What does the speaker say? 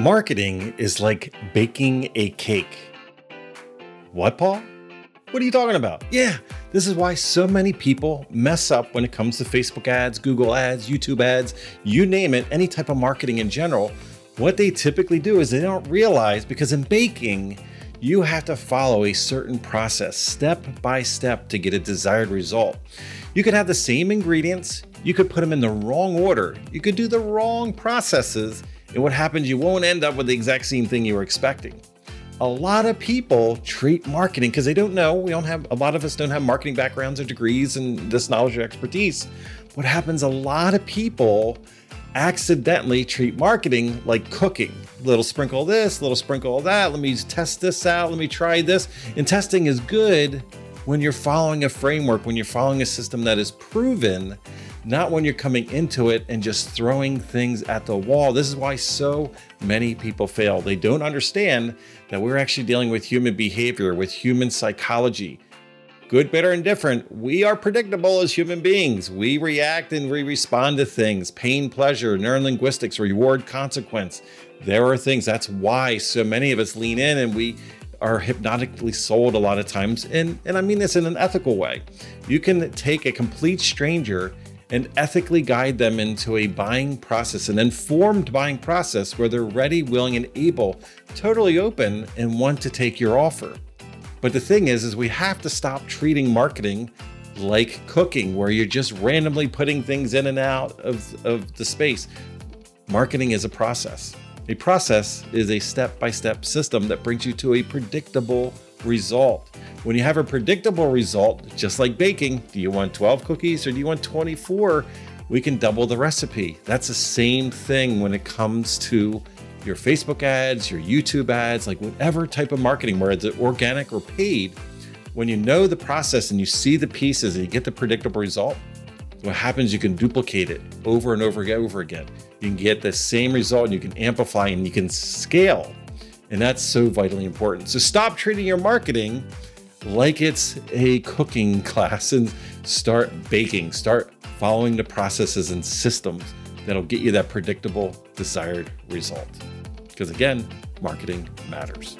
Marketing is like baking a cake. What, Paul? What are you talking about? Yeah, this is why so many people mess up when it comes to Facebook ads, Google ads, YouTube ads, you name it, any type of marketing in general. What they typically do is they don't realize because in baking, you have to follow a certain process step by step to get a desired result. You could have the same ingredients, you could put them in the wrong order, you could do the wrong processes, and what happens, you won't end up with the exact same thing you were expecting. A lot of people treat marketing because they don't know. We don't have, a lot of us don't have marketing backgrounds or degrees and this knowledge or expertise. What happens, a lot of people accidentally treat marketing like cooking. Little sprinkle this, little sprinkle that. Let me test this out. Let me try this. And testing is good when you're following a framework, when you're following a system that is proven not when you're coming into it and just throwing things at the wall. This is why so many people fail. They don't understand that we're actually dealing with human behavior, with human psychology. Good, better, and different. We are predictable as human beings. We react and we respond to things pain, pleasure, neurolinguistics, reward, consequence. There are things. That's why so many of us lean in and we are hypnotically sold a lot of times. And, and I mean this in an ethical way. You can take a complete stranger and ethically guide them into a buying process, an informed buying process where they're ready, willing, and able, totally open, and want to take your offer. But the thing is, is we have to stop treating marketing like cooking, where you're just randomly putting things in and out of, of the space. Marketing is a process. A process is a step by step system that brings you to a predictable result. When you have a predictable result, just like baking, do you want 12 cookies or do you want 24? We can double the recipe. That's the same thing when it comes to your Facebook ads, your YouTube ads, like whatever type of marketing, whether it's organic or paid. When you know the process and you see the pieces and you get the predictable result, what happens, you can duplicate it over and over again, over again. You can get the same result and you can amplify and you can scale. And that's so vitally important. So stop treating your marketing like it's a cooking class and start baking. Start following the processes and systems that'll get you that predictable, desired result. Because again, marketing matters.